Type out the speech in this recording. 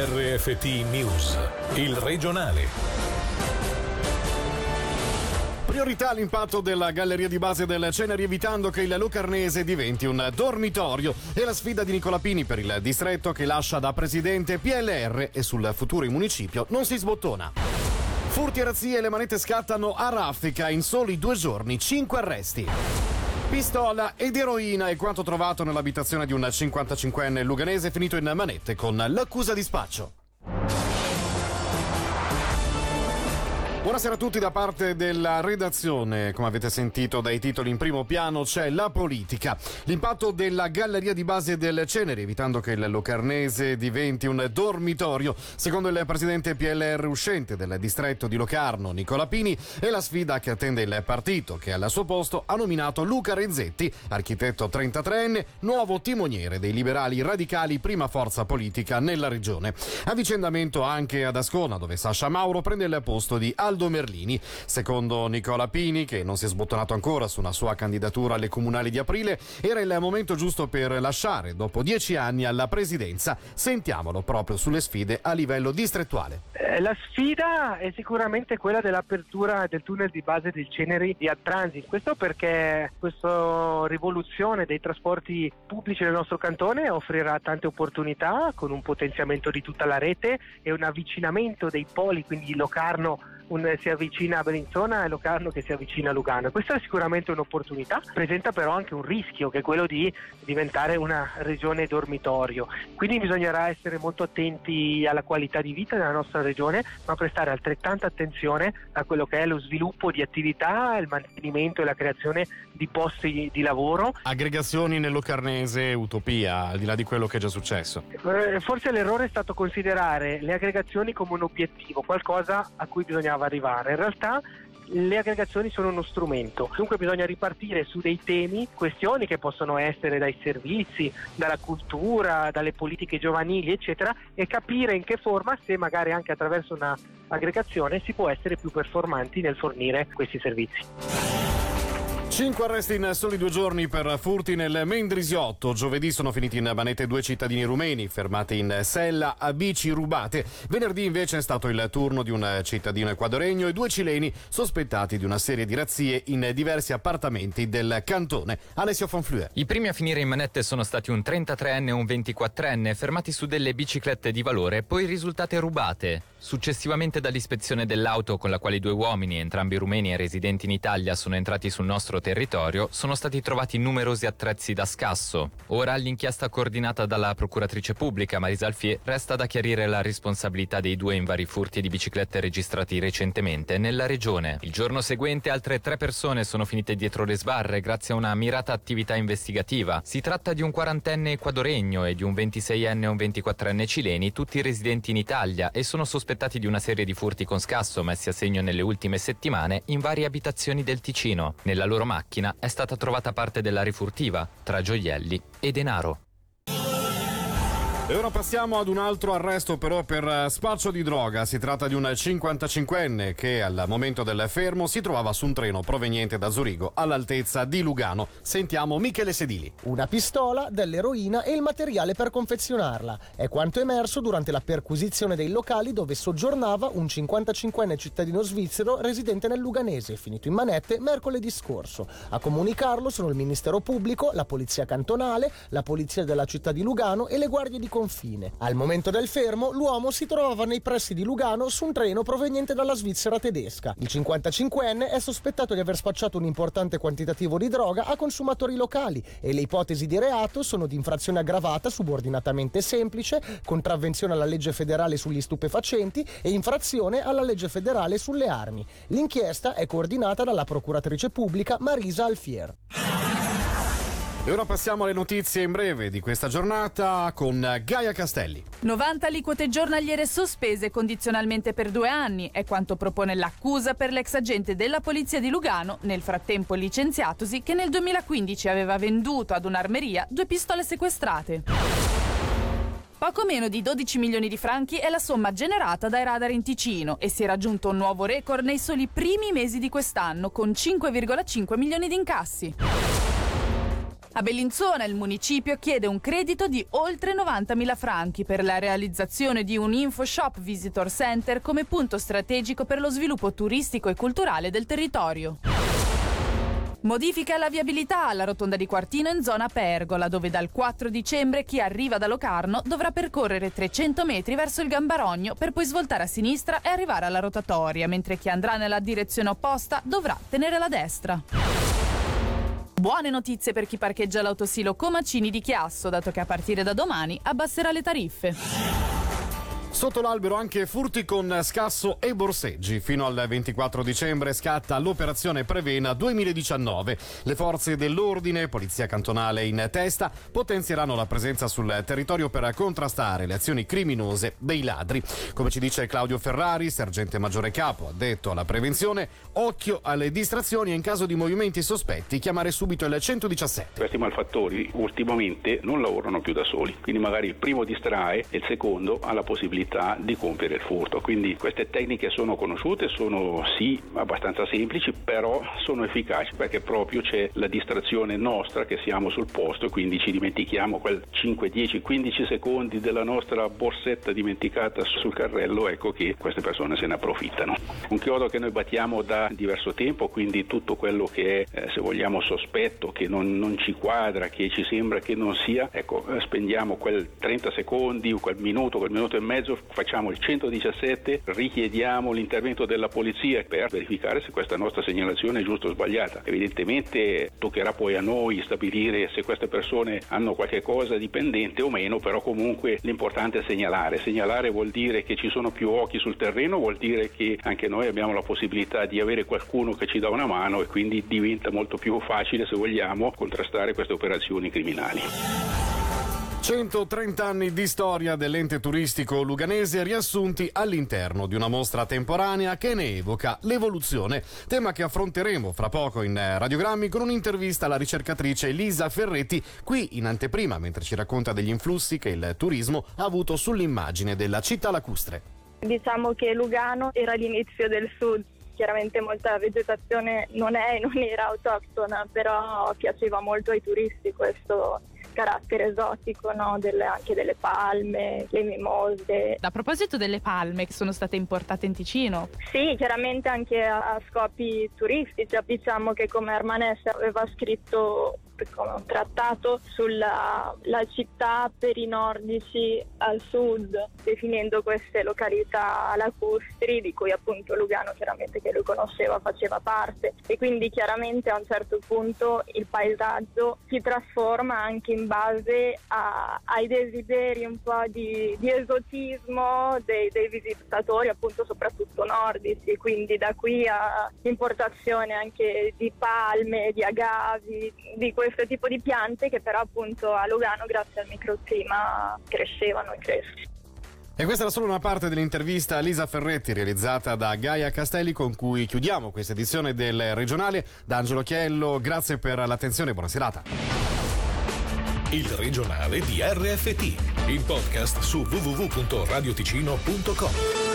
RFT News, il regionale. Priorità all'impatto della galleria di base del Ceneri evitando che il Lucarnese diventi un dormitorio e la sfida di Nicola Pini per il distretto che lascia da presidente PLR e sul futuro in municipio non si sbottona. Furti e razzie e le manette scattano a raffica in soli due giorni, cinque arresti. Pistola ed eroina è quanto trovato nell'abitazione di un 55enne luganese finito in manette con l'accusa di spaccio. Buonasera a tutti da parte della redazione. Come avete sentito dai titoli in primo piano c'è la politica. L'impatto della galleria di base del Cenere, evitando che il Locarnese diventi un dormitorio, secondo il presidente PLR uscente del distretto di Locarno, Nicola Pini, è la sfida che attende il partito, che al suo posto ha nominato Luca Renzetti, architetto 33enne, nuovo timoniere dei liberali radicali, prima forza politica nella regione. Avvicendamento anche ad Ascona, dove Sasha Mauro prende il posto di Aldo Merlini. Secondo Nicola Pini, che non si è sbottonato ancora su una sua candidatura alle comunali di aprile, era il momento giusto per lasciare dopo dieci anni alla presidenza. Sentiamolo proprio sulle sfide a livello distrettuale. Eh, la sfida è sicuramente quella dell'apertura del tunnel di base del Ceneri di Transit. Questo perché questa rivoluzione dei trasporti pubblici nel nostro cantone offrirà tante opportunità con un potenziamento di tutta la rete e un avvicinamento dei poli, quindi Locarno un, si avvicina a Bellinzona e Locarno che si avvicina a Lugano. Questa è sicuramente un'opportunità, presenta però anche un rischio che è quello di diventare una regione dormitorio. Quindi bisognerà essere molto attenti alla qualità di vita della nostra regione, ma prestare altrettanta attenzione a quello che è lo sviluppo di attività, il mantenimento e la creazione di posti di lavoro. Aggregazioni nel Locarnese, utopia, al di là di quello che è già successo. Eh, forse l'errore è stato considerare le aggregazioni come un obiettivo, qualcosa a cui bisognava arrivare. In realtà le aggregazioni sono uno strumento, dunque bisogna ripartire su dei temi, questioni che possono essere dai servizi, dalla cultura, dalle politiche giovanili, eccetera, e capire in che forma, se magari anche attraverso un'aggregazione, si può essere più performanti nel fornire questi servizi. Cinque arresti in soli due giorni per furti nel Mendrisiotto. Giovedì sono finiti in manette due cittadini rumeni fermati in sella a bici rubate. Venerdì invece è stato il turno di un cittadino equadoregno e due cileni sospettati di una serie di razzie in diversi appartamenti del cantone. Alessio Fonflue. I primi a finire in manette sono stati un 33enne e un 24enne fermati su delle biciclette di valore poi risultate rubate. Successivamente dall'ispezione dell'auto con la quale due uomini, entrambi rumeni e residenti in Italia, sono entrati sul nostro territorio, sono stati trovati numerosi attrezzi da scasso. Ora l'inchiesta coordinata dalla procuratrice pubblica Marisa Alfie resta da chiarire la responsabilità dei due in vari furti di biciclette registrati recentemente nella regione. Il giorno seguente altre tre persone sono finite dietro le sbarre grazie a una mirata attività investigativa. Si tratta di un quarantenne equadoregno e di un 26enne e un 24enne cileni, tutti residenti in Italia e sono sospettati di una serie di furti con scasso messi a segno nelle ultime settimane in varie abitazioni del Ticino. Nella loro macchina è stata trovata parte della rifurtiva, tra gioielli e denaro. E ora passiamo ad un altro arresto però per eh, spaccio di droga. Si tratta di un 55enne che al momento del fermo si trovava su un treno proveniente da Zurigo all'altezza di Lugano. Sentiamo Michele Sedili. Una pistola, dell'eroina e il materiale per confezionarla. È quanto emerso durante la perquisizione dei locali dove soggiornava un 55enne cittadino svizzero residente nel Luganese, finito in manette mercoledì scorso. A comunicarlo sono il Ministero Pubblico, la Polizia Cantonale, la Polizia della città di Lugano e le guardie di confine. Al momento del fermo, l'uomo si trovava nei pressi di Lugano su un treno proveniente dalla Svizzera tedesca. Il 55enne è sospettato di aver spacciato un importante quantitativo di droga a consumatori locali e le ipotesi di reato sono di infrazione aggravata subordinatamente semplice, contravvenzione alla legge federale sugli stupefacenti e infrazione alla legge federale sulle armi. L'inchiesta è coordinata dalla procuratrice pubblica Marisa Alfier. E ora passiamo alle notizie in breve di questa giornata con Gaia Castelli. 90 aliquote giornaliere sospese condizionalmente per due anni è quanto propone l'accusa per l'ex agente della polizia di Lugano, nel frattempo licenziatosi, che nel 2015 aveva venduto ad un'armeria due pistole sequestrate. Poco meno di 12 milioni di franchi è la somma generata dai radar in Ticino e si è raggiunto un nuovo record nei soli primi mesi di quest'anno con 5,5 milioni di incassi. A Bellinzona il municipio chiede un credito di oltre 90.000 franchi per la realizzazione di un InfoShop Visitor Center come punto strategico per lo sviluppo turistico e culturale del territorio. Modifica la viabilità alla rotonda di Quartino in zona Pergola, dove dal 4 dicembre chi arriva da Locarno dovrà percorrere 300 metri verso il Gambarogno per poi svoltare a sinistra e arrivare alla rotatoria, mentre chi andrà nella direzione opposta dovrà tenere la destra. Buone notizie per chi parcheggia l'autosilo Comacini di Chiasso, dato che a partire da domani abbasserà le tariffe. Sotto l'albero anche furti con scasso e borseggi. Fino al 24 dicembre scatta l'operazione Prevena 2019. Le forze dell'ordine, polizia cantonale in testa, potenzieranno la presenza sul territorio per contrastare le azioni criminose dei ladri. Come ci dice Claudio Ferrari, sergente maggiore capo, addetto alla prevenzione, occhio alle distrazioni e in caso di movimenti sospetti chiamare subito il 117. Questi malfattori ultimamente non lavorano più da soli, quindi magari il primo distrae e il secondo ha la possibilità possibilità di compiere il furto. Quindi queste tecniche sono conosciute, sono sì abbastanza semplici, però sono efficaci perché proprio c'è la distrazione nostra che siamo sul posto e quindi ci dimentichiamo quel 5, 10, 15 secondi della nostra borsetta dimenticata sul carrello, ecco che queste persone se ne approfittano. Un chiodo che noi battiamo da diverso tempo, quindi tutto quello che è, eh, se vogliamo, sospetto, che non, non, ci quadra, che ci sembra che non sia, ecco, eh, spendiamo quel 30 secondi o quel minuto, quel minuto e mezzo facciamo il 117, richiediamo l'intervento della polizia per verificare se questa nostra segnalazione è giusta o sbagliata. Evidentemente toccherà poi a noi stabilire se queste persone hanno qualche cosa dipendente o meno, però comunque l'importante è segnalare. Segnalare vuol dire che ci sono più occhi sul terreno, vuol dire che anche noi abbiamo la possibilità di avere qualcuno che ci dà una mano e quindi diventa molto più facile, se vogliamo, contrastare queste operazioni criminali. 130 anni di storia dell'ente turistico luganese riassunti all'interno di una mostra temporanea che ne evoca l'evoluzione, tema che affronteremo fra poco in radiogrammi con un'intervista alla ricercatrice Elisa Ferretti qui in anteprima mentre ci racconta degli influssi che il turismo ha avuto sull'immagine della città lacustre. Diciamo che Lugano era l'inizio del sud, chiaramente molta vegetazione non è e non era autoctona, però piaceva molto ai turisti questo carattere esotico no? delle, anche delle palme, le mimose. A proposito delle palme che sono state importate in Ticino? Sì, chiaramente anche a, a scopi turistici. Diciamo che come Armanese aveva scritto come un trattato sulla città per i nordici al sud, definendo queste località lacustri, di cui appunto Lugano chiaramente che lui conosceva faceva parte. E quindi chiaramente a un certo punto il paesaggio si trasforma anche in base a, ai desideri un po' di, di esotismo dei, dei, visitatori appunto soprattutto nordici, quindi da qui a importazione anche di palme, di agavi, di questo questo tipo di piante che però appunto a Lugano grazie al microclima crescevano e crescono. E questa era solo una parte dell'intervista a Lisa Ferretti realizzata da Gaia Castelli con cui chiudiamo questa edizione del regionale. Da Angelo Chiello, grazie per l'attenzione e buona serata. Il regionale di RFT, il podcast su www.radioticino.com.